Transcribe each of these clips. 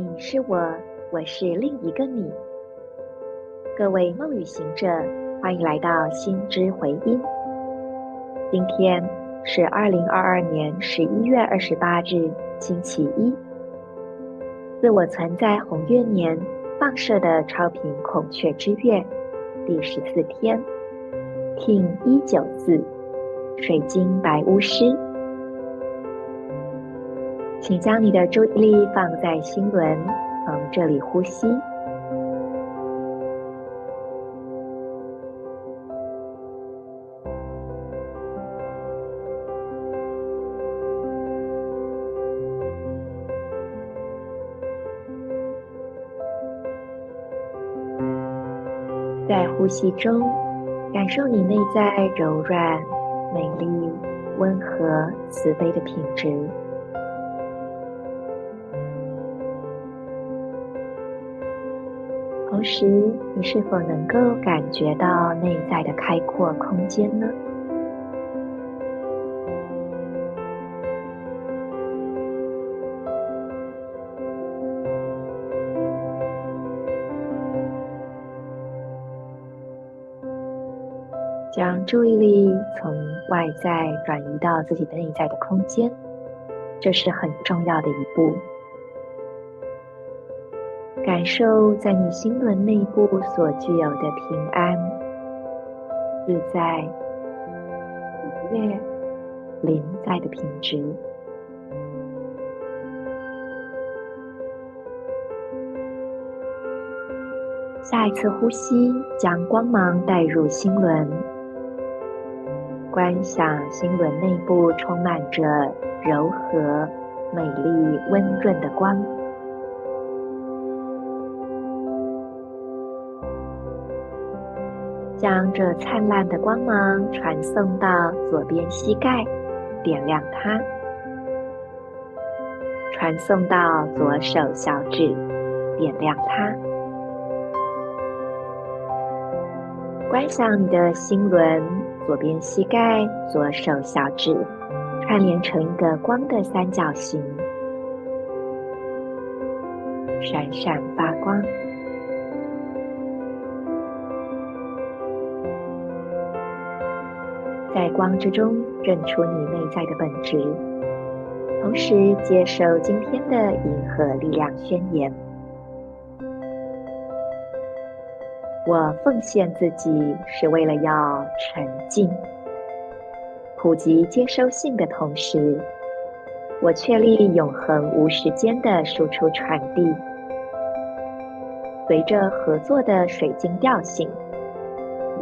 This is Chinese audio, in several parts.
你是我，我是另一个你。各位梦语行者，欢迎来到心之回音。今天是二零二二年十一月二十八日，星期一。自我存在红月年放射的超频孔雀之月第十四天，听一九四，水晶白巫师。请将你的注意力放在心轮，从这里呼吸。在呼吸中，感受你内在柔软、美丽、温和、慈悲的品质。同时，你是否能够感觉到内在的开阔空间呢？将注意力从外在转移到自己的内在的空间，这是很重要的一步。感受在你心轮内部所具有的平安、自在、愉悦、临在的品质。下一次呼吸，将光芒带入心轮，观想心轮内部充满着柔和、美丽、温润的光。将这灿烂的光芒传送到左边膝盖，点亮它；传送到左手小指，点亮它。观想你的心轮，左边膝盖、左手小指串联成一个光的三角形，闪闪发光。在光之中认出你内在的本质，同时接受今天的银河力量宣言。我奉献自己是为了要沉静、普及接收性的同时，我确立永恒无时间的输出传递。随着合作的水晶调性，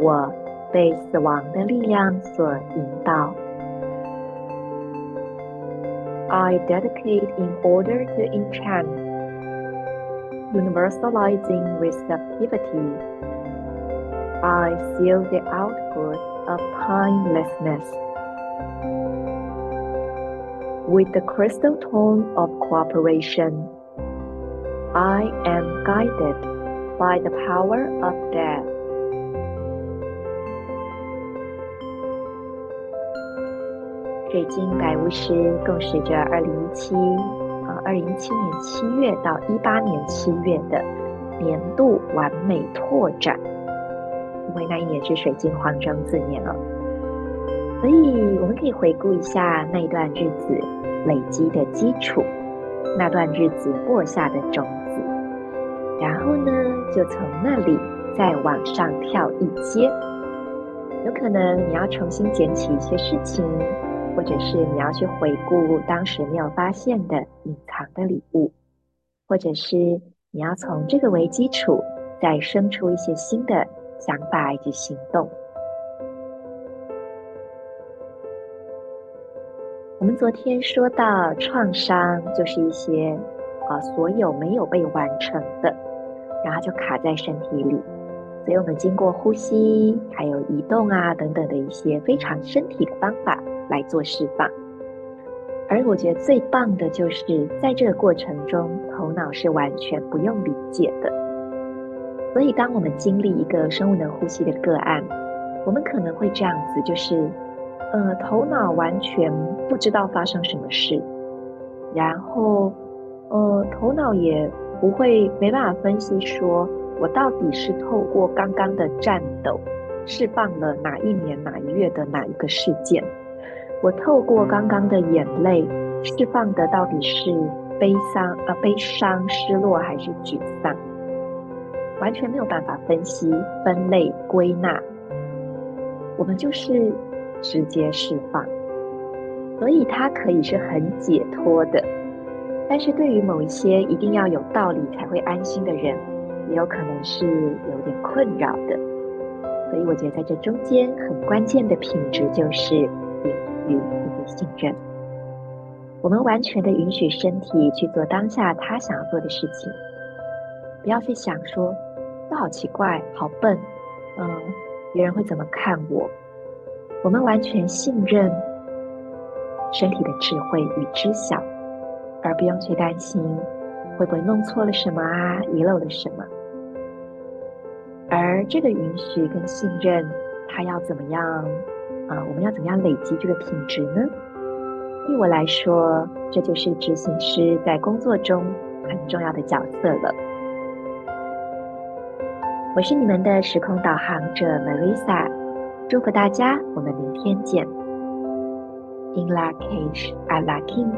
我。被死亡的力量所引导。I dedicate in order to enchant, universalizing receptivity. I seal the output of timelessness with the crystal tone of cooperation. I am guided by the power of death. 水晶白巫师共识着二零一七啊，二零一七年七月到一八年七月的年度完美拓展，因为那一年是水晶黄种子年了，所以我们可以回顾一下那一段日子累积的基础，那段日子播下的种子，然后呢，就从那里再往上跳一阶，有可能你要重新捡起一些事情。或者是你要去回顾当时没有发现的隐藏的礼物，或者是你要从这个为基础，再生出一些新的想法以及行动。我们昨天说到创伤就是一些啊，所有没有被完成的，然后就卡在身体里，所以我们经过呼吸，还有移动啊等等的一些非常身体的方法。来做释放，而我觉得最棒的就是在这个过程中，头脑是完全不用理解的。所以，当我们经历一个生物能呼吸的个案，我们可能会这样子，就是，呃，头脑完全不知道发生什么事，然后，呃，头脑也不会没办法分析说，我到底是透过刚刚的颤抖，释放了哪一年哪一月的哪一个事件？我透过刚刚的眼泪，释放的到底是悲伤、呃悲伤、失落还是沮丧？完全没有办法分析、分类、归纳。我们就是直接释放，所以它可以是很解脱的。但是对于某一些一定要有道理才会安心的人，也有可能是有点困扰的。所以我觉得在这中间很关键的品质就是允许以及信任。我们完全的允许身体去做当下他想要做的事情，不要去想说。这好奇怪，好笨，嗯，别人会怎么看我？我们完全信任身体的智慧与知晓，而不用去担心会不会弄错了什么啊，遗漏了什么。而这个允许跟信任，它要怎么样？啊、呃，我们要怎么样累积这个品质呢？对我来说，这就是执行师在工作中很重要的角色了。我是你们的时空导航者 Marisa，祝福大家，我们明天见。In La Cage, a La Kim